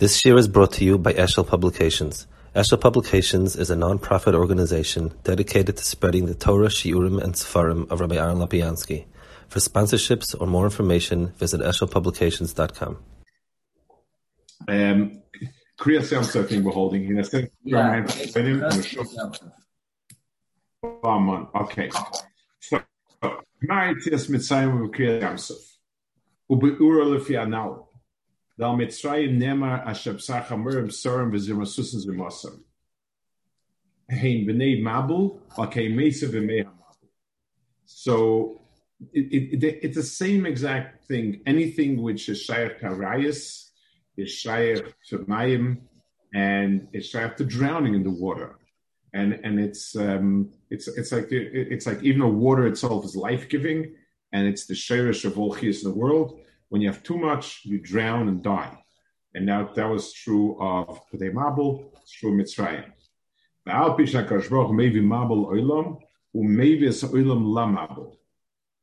This year is brought to you by Eshel Publications. Eshel Publications is a non-profit organization dedicated to spreading the Torah, Shiurim, and Sefarim of Rabbi Aaron Lapiansky. For sponsorships or more information, visit eshelpublications.com. Um, Kriya Samsa thing we're holding here. Yeah. Okay. So, Ma'itias Mitzayim of Kriya Samsa. Ube'ura lefi anal. So, it, it, it's the same exact thing. Anything which is shaykh karayas is shaykh to and is shaykh to drowning in the water. And and it's um it's it's like it's like even the water itself is life giving, and it's the shirish of all chiyas in the world. When you have too much, you drown and die. And now that was true of Pudei Mabul, it's true of Mitzrayim. Ba'al kashbroch maybe maybe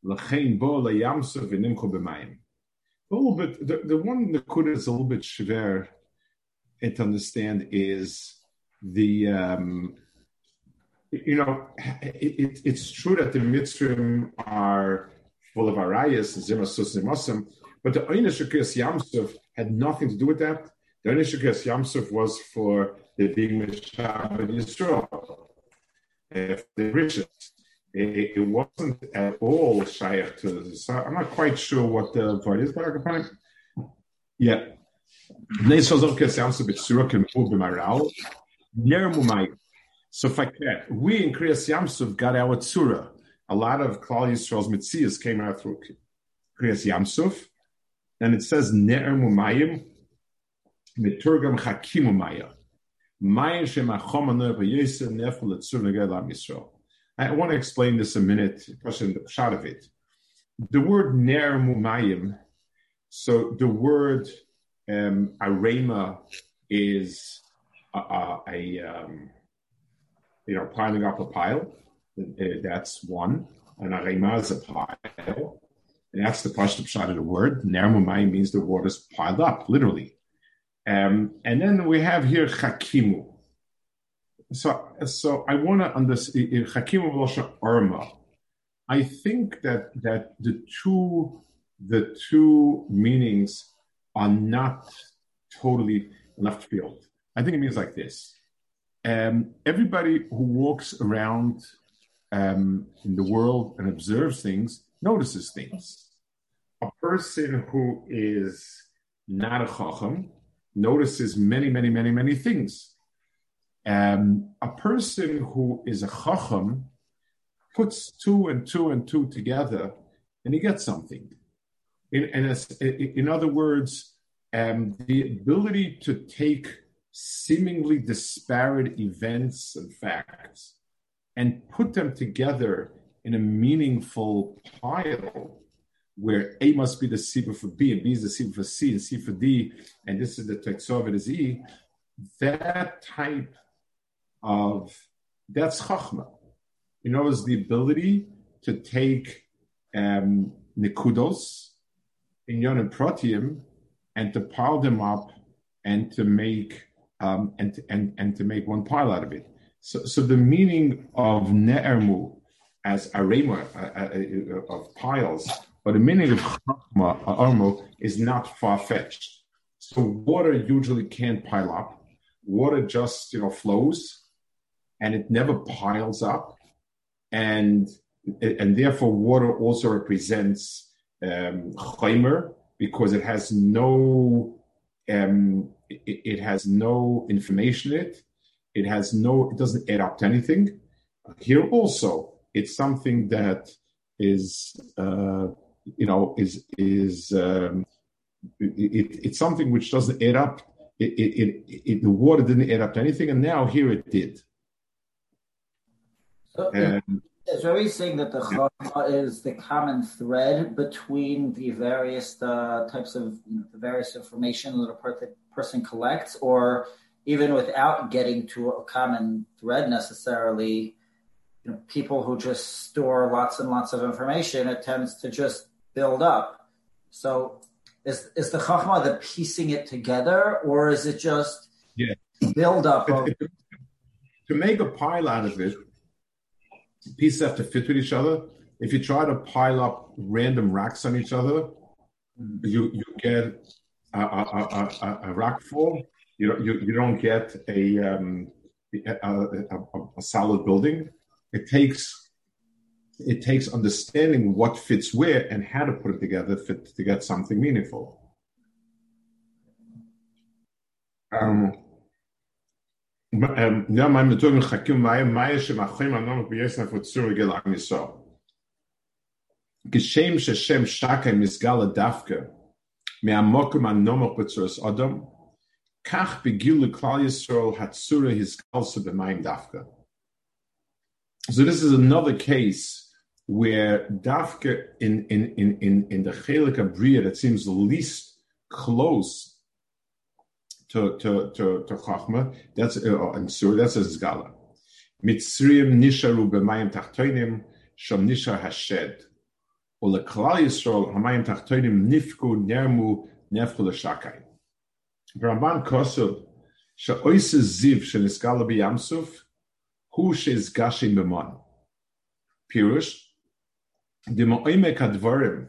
la bo la yamsa. A little bit, the, the one that could is a little bit shver to understand is the, um, you know, it, it, it's true that the Mitzrayim are full of arayas zimasus and but the Einish Yamsuf had nothing to do with that. The Einish Yamsuf was for the being Mishabed Yisrael, uh, the riches. It, it, wasn't at all shaykh to the. I'm not quite sure what the word is, but I can find it. Yeah. So we in Kriyas Yamsuf got our tzura. A lot of Klal Yisrael's mitzias came out through Kriyas Yamsuf and it says Ne'er Mumayim Miturgam Hakimu Maya. I want to explain this a minute, question the shot of it. The word Ner Mumayim, so the word um, arema is a, a, a um, you know piling up a pile. That's one. An arema is a pile. That's the pashtup shot of the word. Nermumai means the water's piled up, literally. Um, and then we have here chakimu. So, so I want to understand chakimu v'losha arma. I think that that the two the two meanings are not totally left field. I think it means like this: um, everybody who walks around um, in the world and observes things notices things person who is not a chacham notices many, many, many, many things. Um, a person who is a chacham puts two and two and two together, and he gets something. In, in, in other words, um, the ability to take seemingly disparate events and facts and put them together in a meaningful pile where A must be the Siba for B, and B is the Siba for C, and C for D, and this is the Teksov is E, that type of, that's Chachma. You know, is the ability to take um, Nikudos in Yon Protium and to pile them up and to make um, and, and, and to make one pile out of it. So, so the meaning of Ne'ermu as arema uh, uh, of piles but the meaning of chachma, armo, is not far fetched. So water usually can't pile up. Water just you know flows, and it never piles up, and and therefore water also represents um, because it has no um, it, it, has no information in it. It has no. It doesn't add up to anything. Here also, it's something that is. Uh, you know, is is um, it, it's something which doesn't add up. It, it, it, the water didn't add up to anything, and now here it did. So and, is Ravi saying that the chachma is the common thread between the various uh, types of you know, the various information that a per- person collects, or even without getting to a common thread necessarily, you know, people who just store lots and lots of information, it tends to just build up. So is is the chachma the piecing it together, or is it just yeah. build up? Of... to make a pile out of it, pieces have to fit with each other. If you try to pile up random rocks on each other, mm. you you get a, a, a, a rock full. You don't, you, you don't get a, um, a, solid building. It takes it takes understanding what fits where and how to put it together fit, to get something meaningful. Um, ja, mein Methoden Chakim Maya Maya Shemachim Anom B'Yesna Futzur Gel Am Yisrael. Geshem Sheshem Shaka Misgala Dafka מהמוקם הנמוך בצורס אדם, כך בגיל לכלל ישראל הצורה הסגלסה במים דווקא. So this is another case where Dafka in, in, in, in, in the Chelik Abriya that seems the least close to, to, to, to Chachma, that's, uh, oh, and so that's a Zgala. mitzriim nisharu b'mayim tachtoinim, shom nishar hashed. Uleklal Yisrael, hamayim tachtoinim nifku nermu nefku l'shakai. Ramban Kosov, sha'ois ziv sheniskala b'yamsuf, hu sheizgashim b'man Pirush, פירוש, דמעומק הדבורים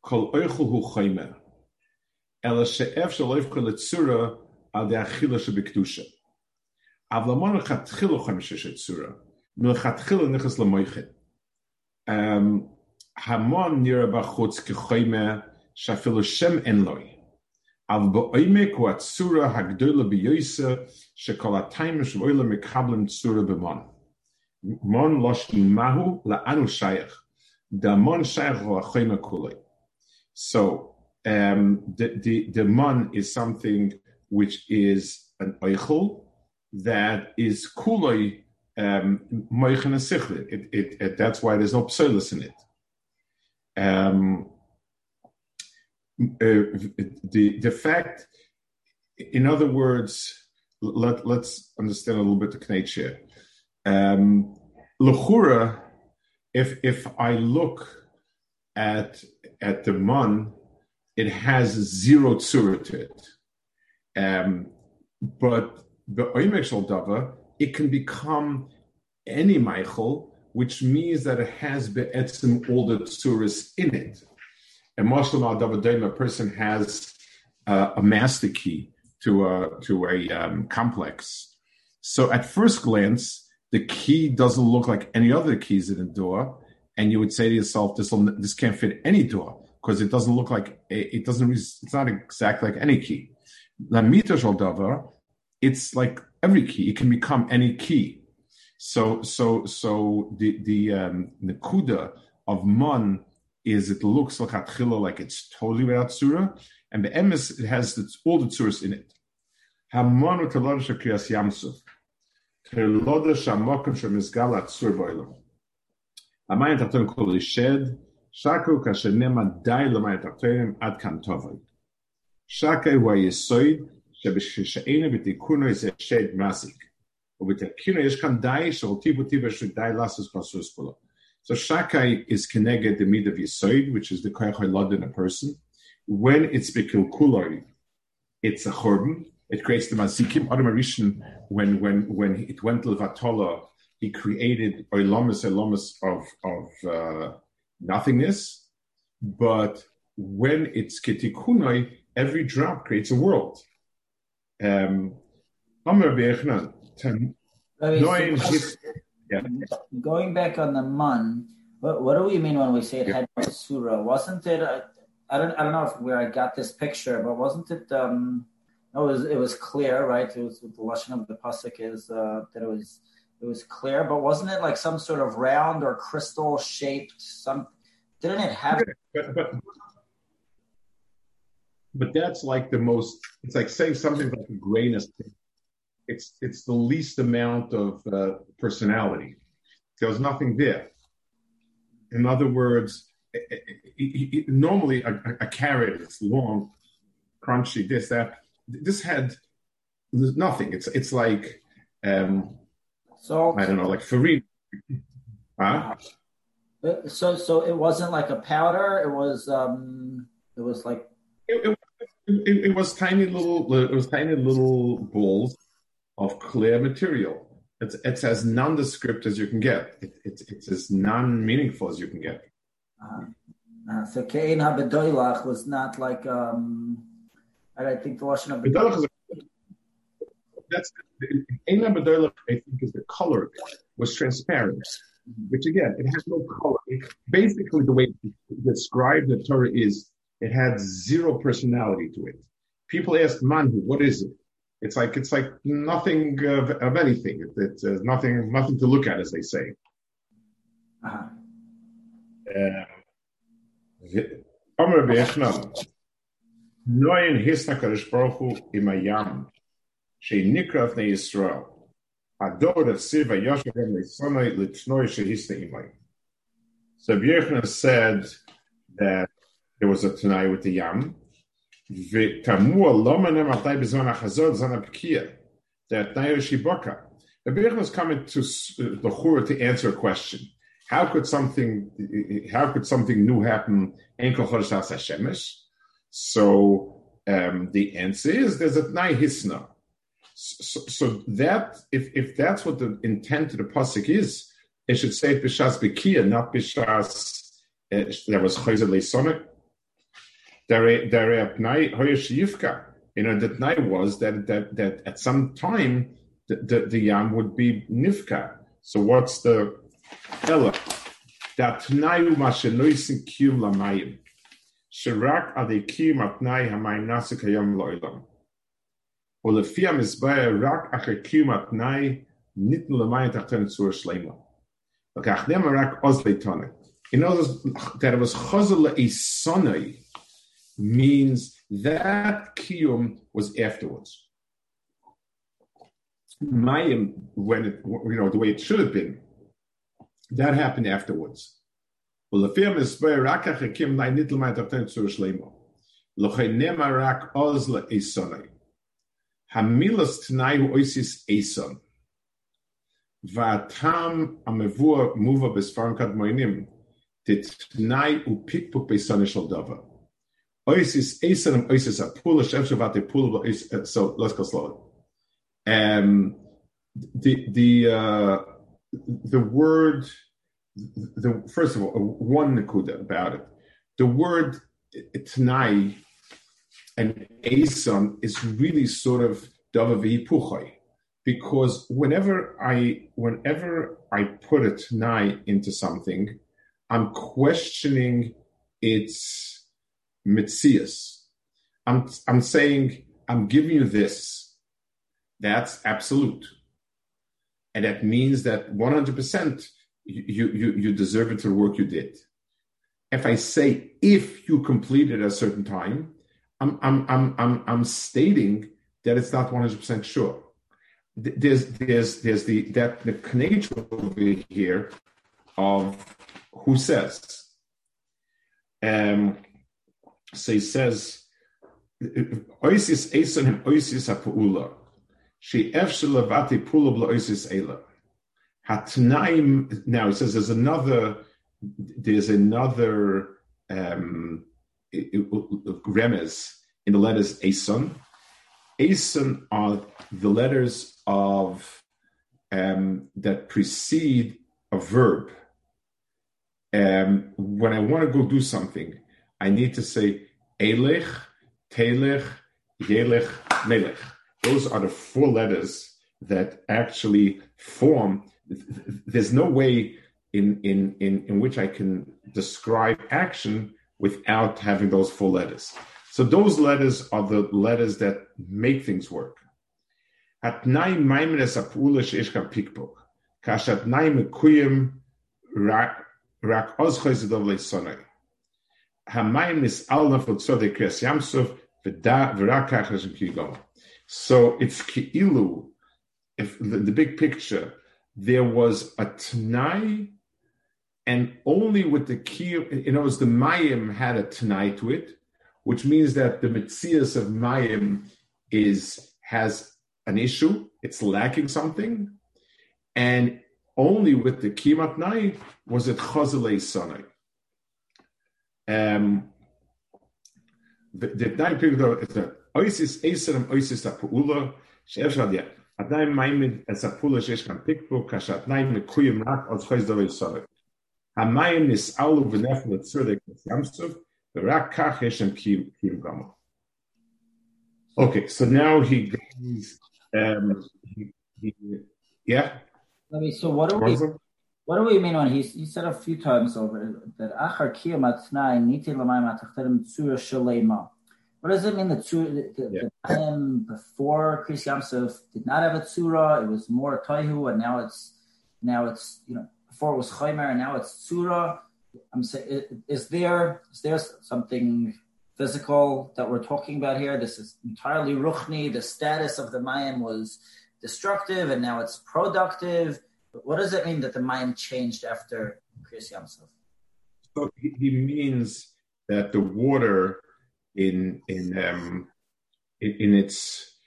כל אוכל הוא חיימר, אלא שאפשר לא יבחר לצורה על די אכילה שבקדושה. אבל למון לכתחילה חמישה של צורה, מלכתחילה נכנס למויכת. Um, המון נראה בחוץ כחוימה שאפילו שם אין לו. אבל בעומק הוא הצורה הגדולה ביוסר שכל התאים שבאוילה מקבלים צורה במון. מון לא מהו לאן הוא שייך. the mon. So um, the, the, the mon is something which is an eichel that is kuloi moichin um, it, it, it, That's why there's no psolus in it. Um, uh, the the fact, in other words, let let's understand a little bit the knetch here. Um, if if I look at at the mun, it has zero tzura to it. Um, but the oimeshal dava, it can become any Michael which means that it has be'etzim all the tsuras in it. A Muslim al a person has uh, a master key to a to a um, complex. So at first glance, the key doesn't look like any other keys in the door, and you would say to yourself, "This this can't fit any door because it doesn't look like it doesn't. It's not exactly like any key." La mitash al it's like every key. It can become any key. So so so the the um, kuda of mon is it looks like atchila like it's totally without surah, and the emes it has its, all the surahs in it. Utelod shakrias yamsuf. Telod shamokim shemizgal atzur boilam. Amayin taton kol ished. Shaku kashenema dai lamayin tatonim ad kan tovay. Shakai wa yesoid shebishishayna b'tikuno is a shed masik. So shakai is connected the mid of yisoid, which is the koyach lod in a person. When it's bekil kuloi, it's a churban. It creates the mazikim. Adam when when when it went to Vatola, he created oilamis oilamis of of uh, nothingness. But when it's ketikunoi, every drop creates a world. Um, ten, nine, yeah. Going back on the mun, what, what do we mean when we say it had no surah? Wasn't it? A, I don't I don't know if where I got this picture, but wasn't it? Um, it was it was clear, right? It was the lesson of the pasuk is uh, that it was it was clear, but wasn't it like some sort of round or crystal shaped? Some didn't it have? But, but, but that's like the most. It's like saying something like a grain of it's it's the least amount of uh, personality. There's nothing there. In other words, it, it, it, normally a, a, carrot is long, crunchy, this that. This had nothing. It's it's like um, so I don't know, like farina. Huh? Uh, so so it wasn't like a powder. It was um, it was like It, it, it, was tiny little. It was tiny little balls of clear material. It's it's as nondescript as you can get. It, it's it's as non-meaningful as you can get. Uh, uh, so Kain Habedoilach was not like um, I think the lashon of that's. I think is the color of it was transparent, which again it has no color. It, basically, the way described the Torah is it had zero personality to it. People ask Manhu, what is it? It's like it's like nothing of, of anything. It, it's uh, nothing nothing to look at, as they say. Uh-huh. Uh, Omer Bechna, Noyin Hisna Kadosh Baruch Hu im Hayam, shenikra ne Yisrael, Ador of Siva Yoshev Leisonai Litnoi Shehisna Imay. So Bechna said that there was a Tanai with the Yam, ותמוה למה נמתי בזמן החזות זמן הפקיע. That Nayo Shiboka. The Bechna was coming to the Chura to answer a question. How could something how could something new happen? so um, the answer is there's a Nai Hisna. So, so, that if if that's what the intent of the pasuk is, it should say b'shas bekia, not b'shas. Uh, there was chayzer leisonic you know, the night was that that that at some time the, the, the yam would be nifka. So what's the ella? That tnayu mashenoisin kiyum lamayim. Shirak adekiyum atnai hamayim nasik hayam loilam. ולפי המזבח רק אחרי קיום התנאי ניתן למים תחתן צור שלמה. וכך נאמר רק עוז ליתונת. In other words, that it was chazal le'isonai, means that kiyum was afterwards. Mayim, when it, you know, the way it should have been, that happened afterwards. Well, the film is by Rakach Hakim Lai Nitl Mai Tapten Tzur Shlemo. Lochay Nema Rak Ozla Esonai. Hamilas Tnai Hu Oisis Eson. Vatam Amevua Muva Besfarim Kad Moinim. Titnai U Pikpuk Besonish Dava. Oisis Esanim Oisis Apula Shem So let's go slow. Um, the the uh, the word the first of all one nakuda about it. The word Tanai and Eson is really sort of davavipuchai because whenever I whenever I put a Tanai into something, I'm questioning its mitzias. I'm, I'm saying, I'm giving you this. That's absolute. And that means that 100% you, you, you deserve it for the work you did. If I say, if you complete it at a certain time, I'm, I'm, I'm, I'm, I'm stating that it's not 100% sure. There's, there's, there's the, that, the nature over here of who says. Um, so he says, Oisis Eson Oisis HaPu'ula. She efshel levati pula bla oisis ela. Hatnaim. Now it says there's another. There's another um, remez in the letters Eson. Eson are the letters of um, that precede a verb. Um, when I want to go do something, I need to say Elich, Telech, Yelech, Melech. Those are the four letters that actually form. There's no way in, in, in, in which I can describe action without having those four letters. So those letters are the letters that make things work. So it's ki'ilu. If the, the, big picture, there was a t'nai, and only with the key, you know, the mayim had a t'nai to it, which means that the mitzias of mayim is has an issue, it's lacking something, and only with the kimat nai was it chazalei sanai. Um, the nine people it's a oisis eserem oisis a puula she'efshad ya עדיין מים הספולה שיש כאן פיקפוק, כאשר התנאים מקויים רק על חייס דורי סורת. המים נסעלו ונפלו לצודק ים סוף, ורק כך יש שם קיום גמור. Okay, so now he goes, um, he, he, yeah. Let me, so what do we, what do we mean when he, he said a few times over that achar kiyam atnai niti lamayim atachterim tzura shalema. What does it mean that the, the, yeah. the time before Kriyas Yamsuf did not have a tzura? It was more toihu, and now it's now it's you know before it was chaymer, and now it's tzura. I'm saying, is there is there something physical that we're talking about here? This is entirely ruchni. The status of the mayim was destructive, and now it's productive. What does it mean that the mayim changed after Kriyas Yamsuf? So he means that the water in in um, in, its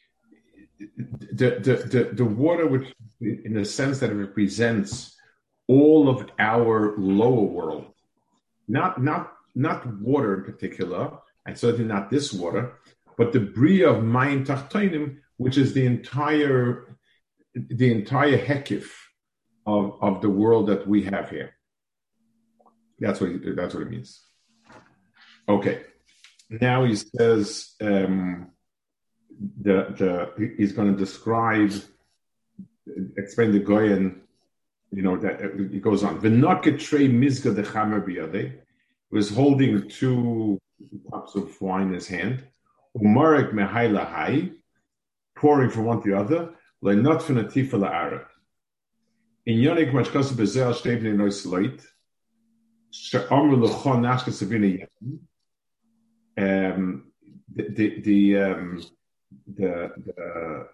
the, the the the water which in the sense that it represents all of our lower world not not not water in particular and certainly not this water but the bria of Mayim Tachtoinim, which is the entire the entire hekif of, of the world that we have here. That's what that's what it means. Okay now he says um, the the he's going to describe explain the goyen you know that he goes on. V'noketrei mizga de chamer biyade was holding two cups of wine in his hand umarek mehaila hai pouring from one to the other le not from a in yonik mashkas bezel shtevne nois loit she'amr lechon nashka sabina yem um, the the the, um, the the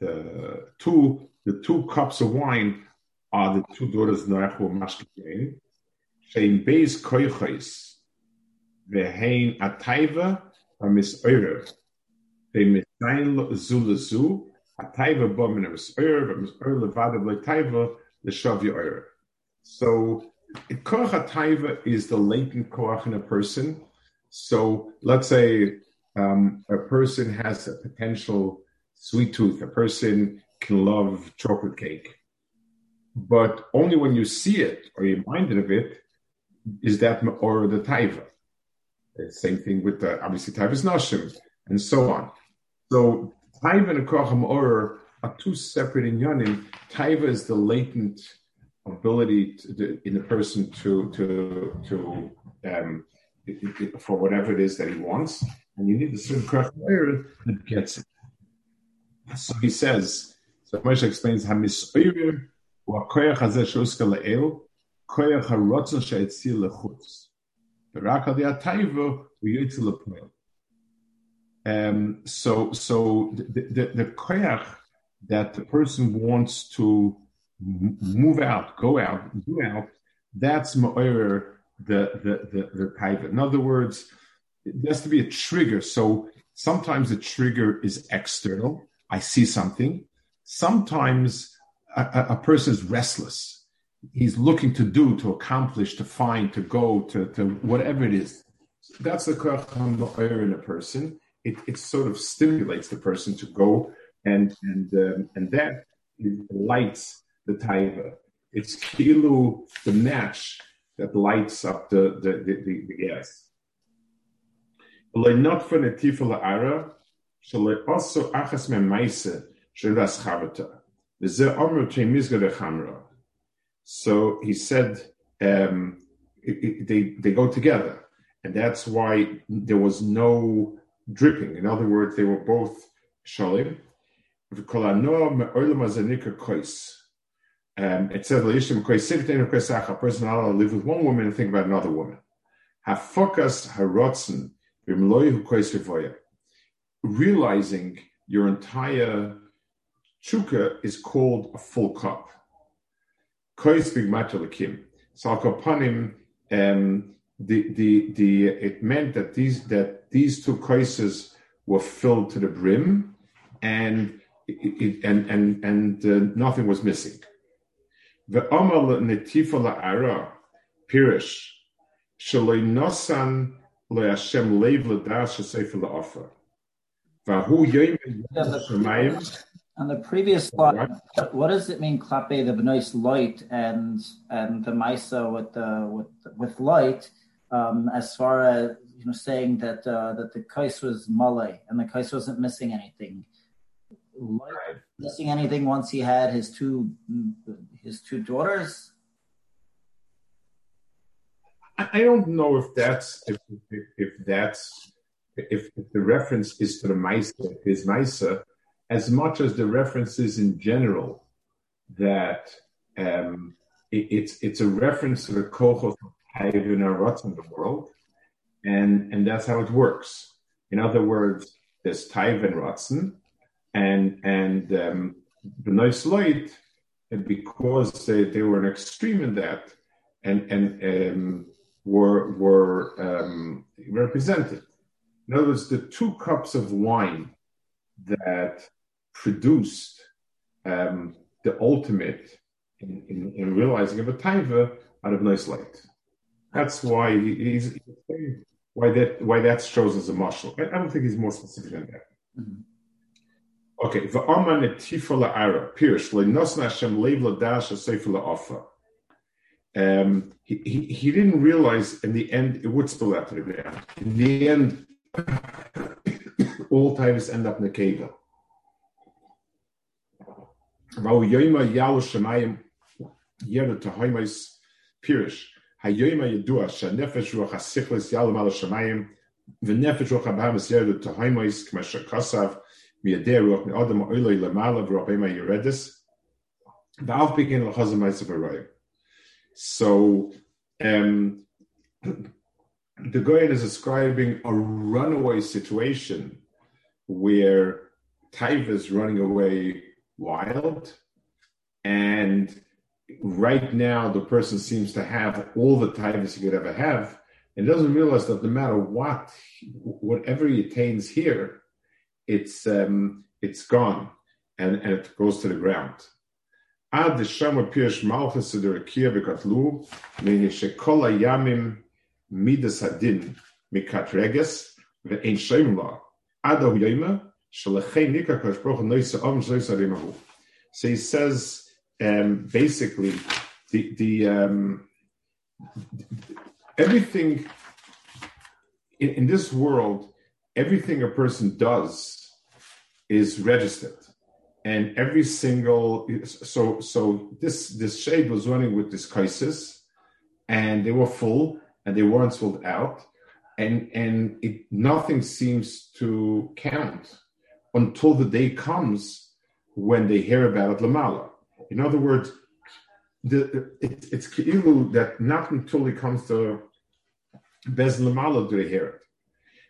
the two the two cups of wine are the two daughters Noach who mashkin shein beis koichais vehein ataiva amis erev. They misayin zu lezu ataiva bo min amis erev amis erev levada b'letaiva l'shavya erev. So koach ataiva is the latent koach in a person so let's say um, a person has a potential sweet tooth, a person can love chocolate cake, but only when you see it or you're minded of it is that or the taiva. Same thing with the obviously taiva's nashim and so on. So taiva and kocham or are two separate inyanim. Taiva is the latent ability to, in the person to to to um, for whatever it is that he wants, and you need a certain criteria that gets it. So he says, so Moshe explains, "Hamispeir wa koyach hazeh shoska le'el, koyach harotzen she'etzil lechutz, v'rak al yatayvo v'yotzi le'poel." Um, so, so the, the, the koyach that the person wants to move out, go out, do out, that's ma'orer the the the, the taiva. In other words, there has to be a trigger. So sometimes the trigger is external. I see something. Sometimes a, a person is restless. He's looking to do, to accomplish, to find, to go, to, to whatever it is. That's the koach in a person. It, it sort of stimulates the person to go, and and um, and that lights the taiva. It's kilu the match that lights up the, the, the, the, the gas. So he said, um, it, it, they they go together, and that's why there was no dripping. In other words, they were both shalim. Um, it says, a person not allowed to live with one woman and think about another woman. Hafokas harotzen Realizing your entire chuka is called a full cup. Kois bigmatalakim. Salkopanim, um, the, the, the, it meant that these, that these two koises were filled to the brim and, it, and, and, and uh, nothing was missing. Ve'omer netifa la'ara, pirish, shaloi nosan lo Hashem leiv l'das shesefer la'ofer. Vahu yoyim shemayim. On the previous slide, what does it mean, klape the benois light and and the maisa with the with with light, um, as far as you know, saying that uh, that the kais was malay and the kais wasn't missing anything. Light missing anything once he had his two his two daughters. I don't know if that's if if, if that's if, if, the reference is to the Maisa, his Maisa, as much as the references in general that um, it, it's it's a reference to the koch of Haivin in the world, and and that's how it works. In other words, there's Taiv and and and um, Benoist Light, because they, they were an extreme in that, and and um, were were um, represented. In other words, the two cups of wine that produced um, the ultimate in, in, in, realizing of a taiva out of nice light. That's why he's, why that why that shows as a marshal. I, I, don't think he's more specific than that. Mm-hmm. Okay, v'aman etifala ara pirish le'nosna Hashem leiv ladash sefer la'afa. Um, he, he, he didn't realize in the end it would spill out to the ground. In the end, all times end up in the cave. Pirish. Hayoima yedua shenefesh ruach hasichlis yalu mal shemayim v'nefesh ruach habahamas yera tahoimais k'masher kasav so um, the Goyen is describing a runaway situation where Taiva is running away wild, and right now the person seems to have all the Taivas he could ever have, and doesn't realize that no matter what, whatever he attains here, it's um, it's gone and, and it goes to the ground. Ad Malchus meaning Shekola Yamim Midas Mikat Yema, Nika Noisa Om Zoisa Rimahu. So he says um, basically the, the um, everything in, in this world everything a person does is registered. And every single so so this this shade was running with this crisis and they were full and they weren't sold out. And and it nothing seems to count until the day comes when they hear about lamala. In other words the, it, it's ki'ilu that not until it comes to bez lamala do they hear it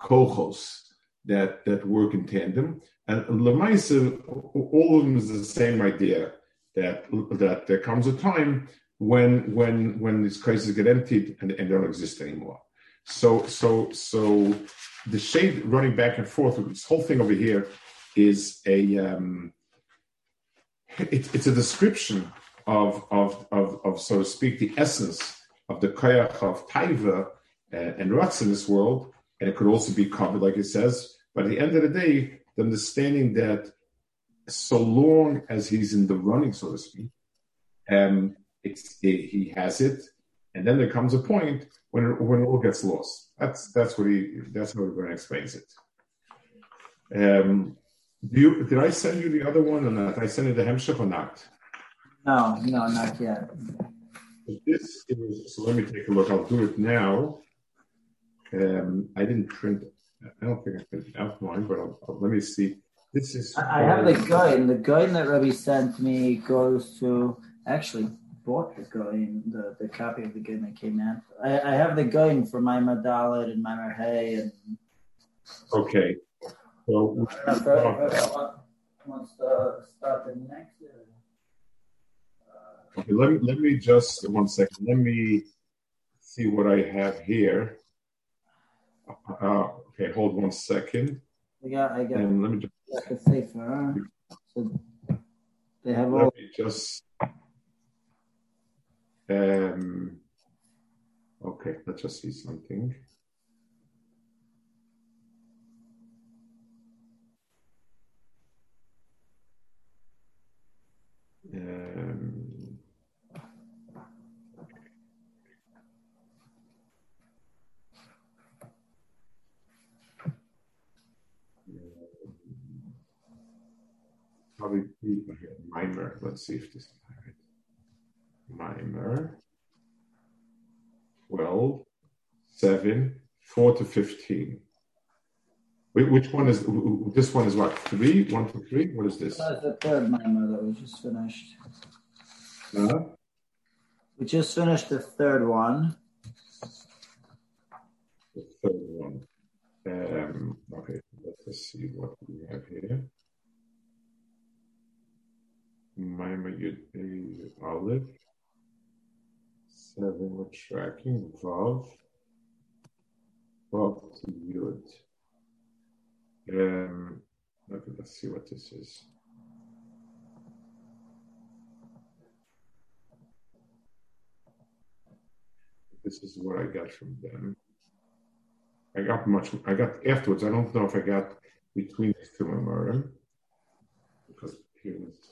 kochos that that work in tandem. And Lamaisa, all of them is the same idea that that there comes a time when when when these crises get emptied and, and don't exist anymore. So so so the shade running back and forth with this whole thing over here is a um, it, it's a description of, of of of so to speak the essence of the koyach of taiva and, and rats in this world and it could also be covered, like it says. But at the end of the day, the understanding that so long as he's in the running, so to speak, um, it's it, he has it, and then there comes a point when it, when it all gets lost. That's that's what he that's how to explains it. Um, do you, did I send you the other one or not? Did I send you the Hemshech or not? No, no, not yet. This is so. Let me take a look. I'll do it now. Um, I didn't print. I don't think I printed out mine, but I'll, I'll, let me see. This is. I have the guide. The guide that Rabbi sent me goes to actually bought the going the, the copy of the game that came out. I, I have the going for my Dalit and my Hay and. Okay. So. Uh, wants to start the next. Uh, okay, let me let me just one second. Let me see what I have here. Uh, okay, hold one second. I got, I got. And let me just. Got the safer. So they have let all. me just. Um. Okay, let's just see something. Um, probably mimer. Let's see if this is right. Mimer. 12, 7, 4 to 15. Wh- Which one is this one? Is what three? One to three? What is this? That's the third mimer that we just finished. Huh? We just finished the third one. The third one. Um, okay, let's see what we have here. Hey, Olive. Seven, we're tracking. Vav. Vav to Yud. Um, okay, let's see what this is. This is what I got from them. I got much. I got afterwards. I don't know if I got between these two memorim because here was.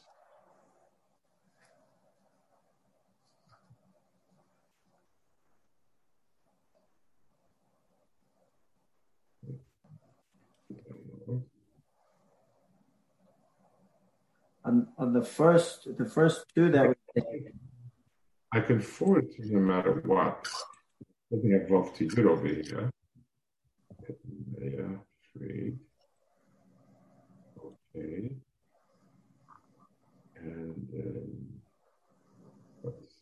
On, on the first, the first two that we I can forward to no matter what. Let me have Vav to Yud over here. Yeah, free. Okay. And what's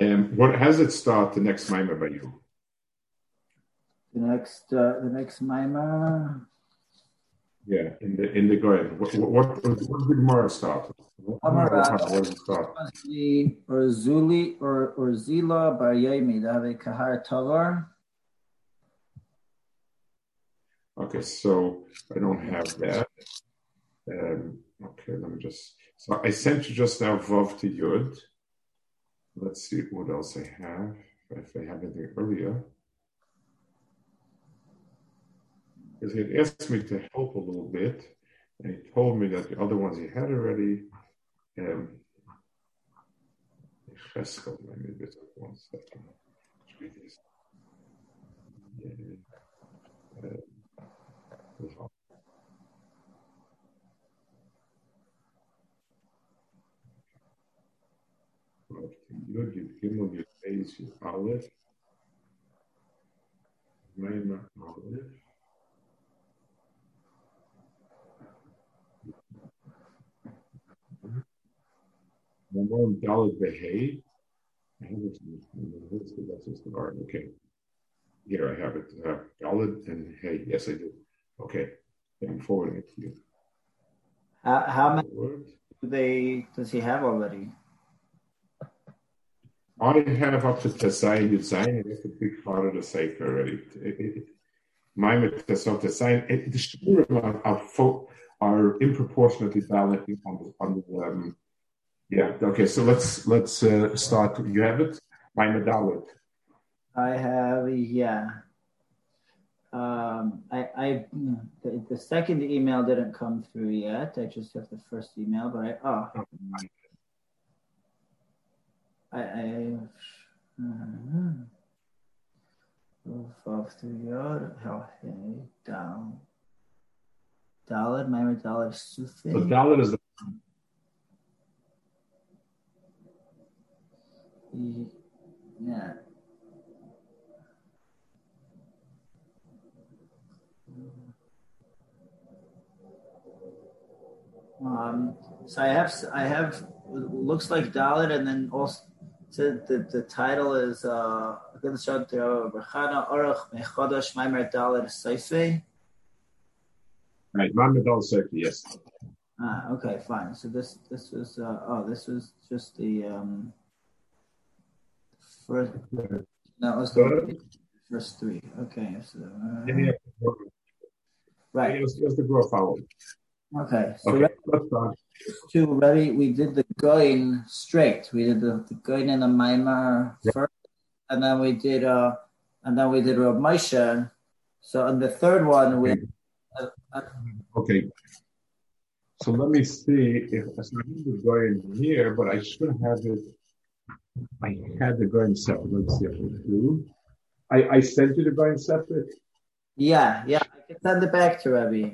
um, what has it start the next mimer by you? the next, uh, the next mimer. Yeah, in the in the Goyen. What what, what, what did Mara start? What, Amara. what does it start? The or Zuli or or Zila Bar Yemi Dave Kahar Tavar. Okay, so I don't have that. Um, okay, let me just. So I sent you just now Vav to Yud. Let's see what else I have. If I have anything earlier. Because he asked me to help a little bit, and he told me that the other ones he had already. Um, Cheskel, me just one second. Yeah. Uh, Yud, Yud Gimel, Yud Beis, Yud Aleph. Mema Aleph. Ramon Dalit Behei. I have it. That's just the art. Okay. Here I have it. Uh, Dalit and Hey. Yes, I do. Okay. I'm forwarding it to you. How, how many do they does he have already? I have up to Tesayin Yudzayin, and it's a big part of the Sefer already. My Tesot Tesayin, it- the Shurim are, are, are improportionately balancing on the, on the um, yeah, okay, so let's let's uh, start. You have it? My Medalit. I have yeah. Um, I, I the, the second email didn't come through yet. I just have the first email, but I oh I I uh, off through your how hey down. My Dalid So Sufi. Dalit is the Yeah. Um, so I have, I have, looks like Dalit, and then also the, the, the title is uh, Right, Maimer Dalit Seife, yes. Ah, okay, fine. So this this was uh, oh this was just the um first that was the first three. Okay, so uh, right. It was, it was the growth follow. Okay, so Okay, let's start. Two ready. We did the going straight. We did the, the going in the Maimar first, and then we did uh and then we did Rav Moshe. So on the third one we uh, uh, Okay. So let me see if so I need to go in here, but I should have it. I had the going separate. Let's see if I do. I, I sent you the going separate. yeah yeah I can send it back to Rabbi.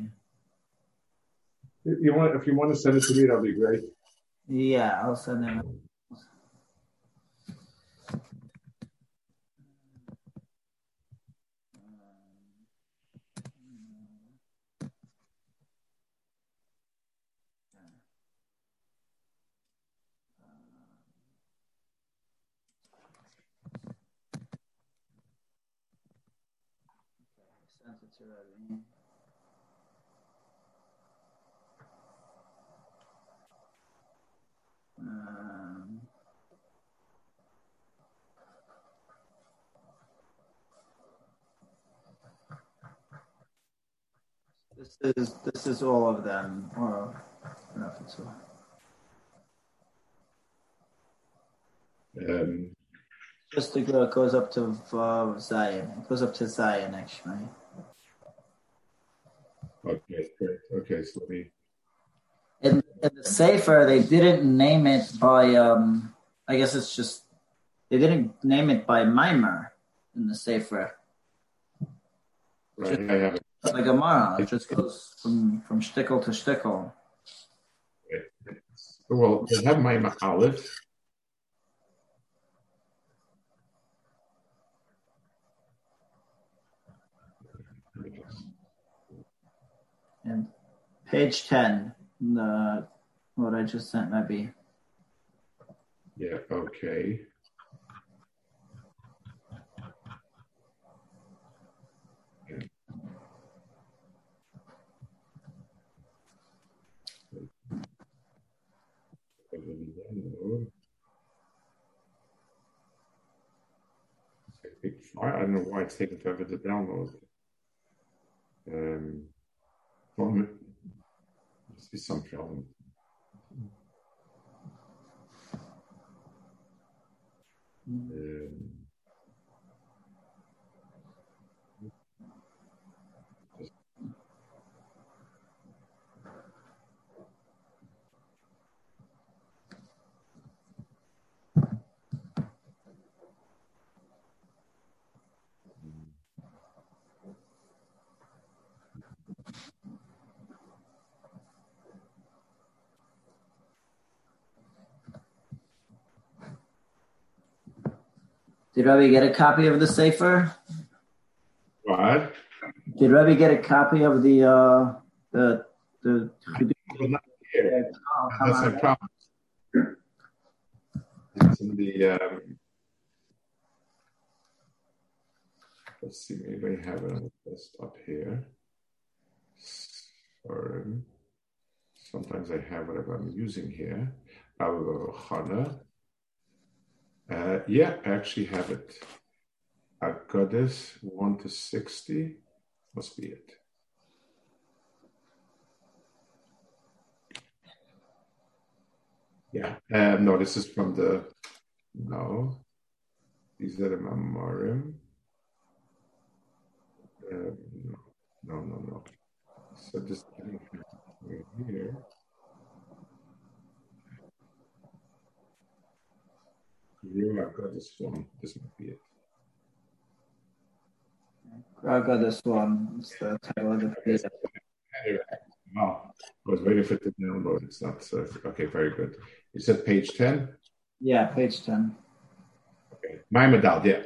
You want, if you want to send it to me, that'll be great. Yeah, I'll send him. Sent it to Rabbi. Um, this is this is all of them, or I don't know if it's all. Um, Just to go, it goes up to uh, Zion. It goes up to Zion actually. okay, great. Okay, so let me. In, in the Sefer, they didn't name it by. Um, I guess it's just they didn't name it by Mimer in the Sefer. Right, I have it. Like a Gemara, it just goes from from shtickle to shtickle. Well, they have my Aleph. And page ten, the what I just sent, maybe. Yeah, okay. I don't know why it's taking forever to download. Um, minute. Must be some problem. Um, Did Rabbi get a copy of the Sefer? what? Did Rabbi get a copy of the uh the the? Here. Oh, That's my problem. It's in the. Um, let's see, maybe I have it on the desktop here. Sorry. sometimes I have whatever I'm using here. Our Hana. Uh, yeah, I actually have it. Got this 1 to 60. Must be it. Yeah. Um, no, this is from the. No. These are the Mamorim. Um, no, no, no. So just here. Yeah, I've got this one. This might be it. Got this one. It's the title of the page. Oh, I was waiting for it to download. It's not. So, okay, very good. You said page 10? Yeah, page ten. My medal, yeah.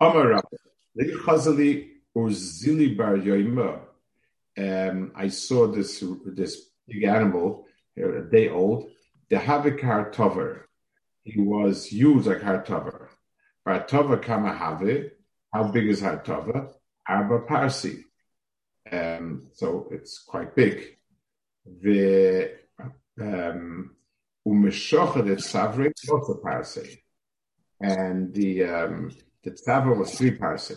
Amar Urzili Bar Yoima. Um, I saw this this big animal, a day old, the Havikar Tover. He was used like Hartover. Hartover Kama Have. How big is Hartover? Arba Parsi. Um, so it's quite big. The um, Umeshochet Savri also Parsi. And the um, the Tzava was three parsi.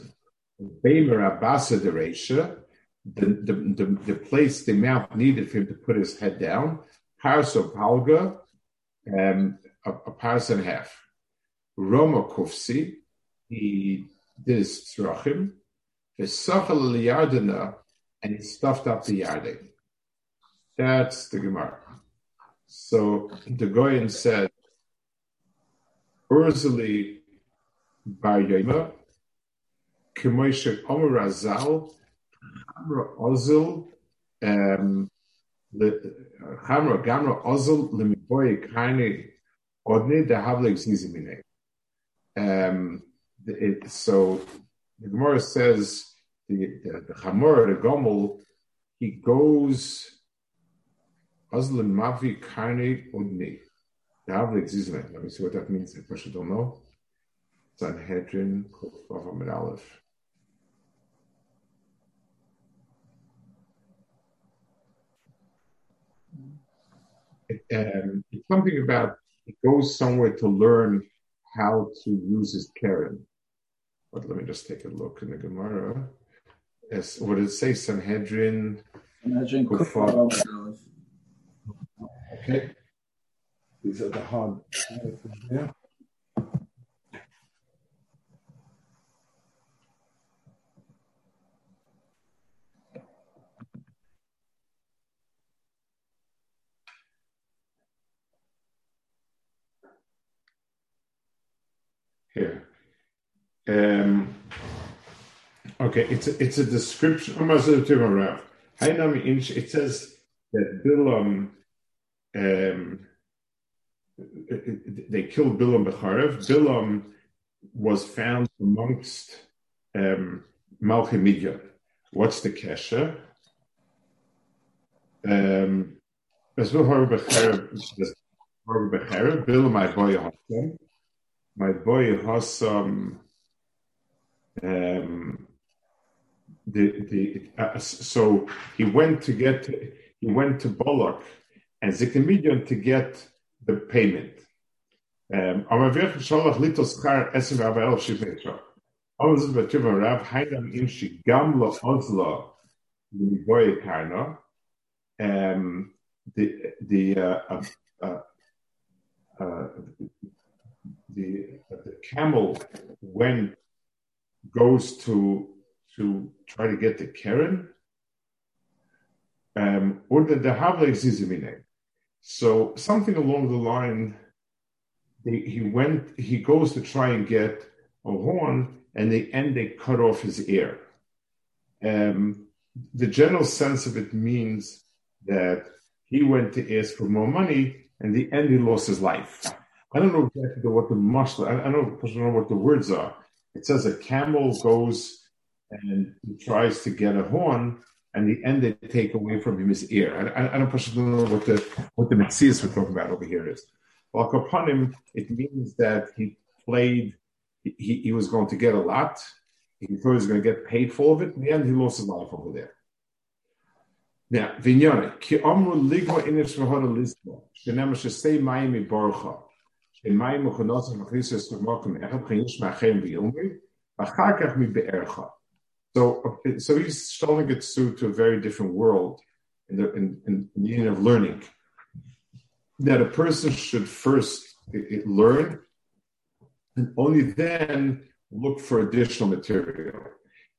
Beimer Abasa Deresha, the, the, the, the place, the amount needed for him to put his head down, Parso Palga, um, a, a and a half. Roma Kufsi, he did his tzrachim, Vesachal Liyardana, and he stuffed up the yarding. That's the Gemara. So the Gaon said, Urzali Bar Yoima, Kemoishe Omer Razal, Hamra Ozil, Hamra Gamra Ozil, Lemiboy Kaini Odne, the Havlik Zizimine. Um, so the Gemara says the the, the Hamor, the Gomel, he goes Ozil Mavi Kaini Odne. The Zizimine. Let me see what that means. If I don't know. Sanhedrin, Kufava Med Aleph. Um, it's something about it goes somewhere to learn how to use his Karen. But let me just take a look in the Gemara. As what did it say? Sanhedrin. Sanhedrin. Okay. These are the hard. Yeah. Here. Um, okay, it's a, it's a description. It says that Bilam, um, they killed Bilam Becharev. Bilam was found amongst um. What's the kesha? Um, my boy, has um, um the the uh, so he went to get he went to Balak and Zikamidian to get the payment. Um. Um, the the uh, uh, uh, uh the, the camel when goes to to try to get the Karen, um, or the the Havle So something along the line, he went, he goes to try and get a horn, and they end they cut off his ear. Um, the general sense of it means that he went to ask for more money, and the end he lost his life. I don't know exactly what the muscle. I, I don't know what the words are. It says a camel goes and tries to get a horn, and the end they take away from him his ear. I, I, don't personally know what the what the mitzvahs we're talking about over here is. Well, upon him, it means that he played. He, he was going to get a lot. He thought he was going to get paid for it. In the end, he lost his life over there. Now, vinyane ki amru ligma inish v'hara lisma shenem shesei mayim ibarcha So, so he's showing it to, to a very different world in the, in, in the meaning of learning. That a person should first learn and only then look for additional material.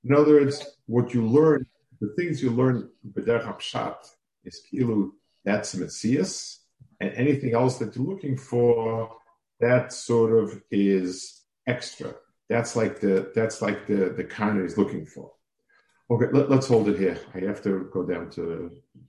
In other words, what you learn, the things you learn, b'derech hapshat, is kilu, that's Messias, and anything else that you're looking for that sort of is extra. That's like the that's like the the kind he's looking for. Okay, let, us hold it here. I have to go down to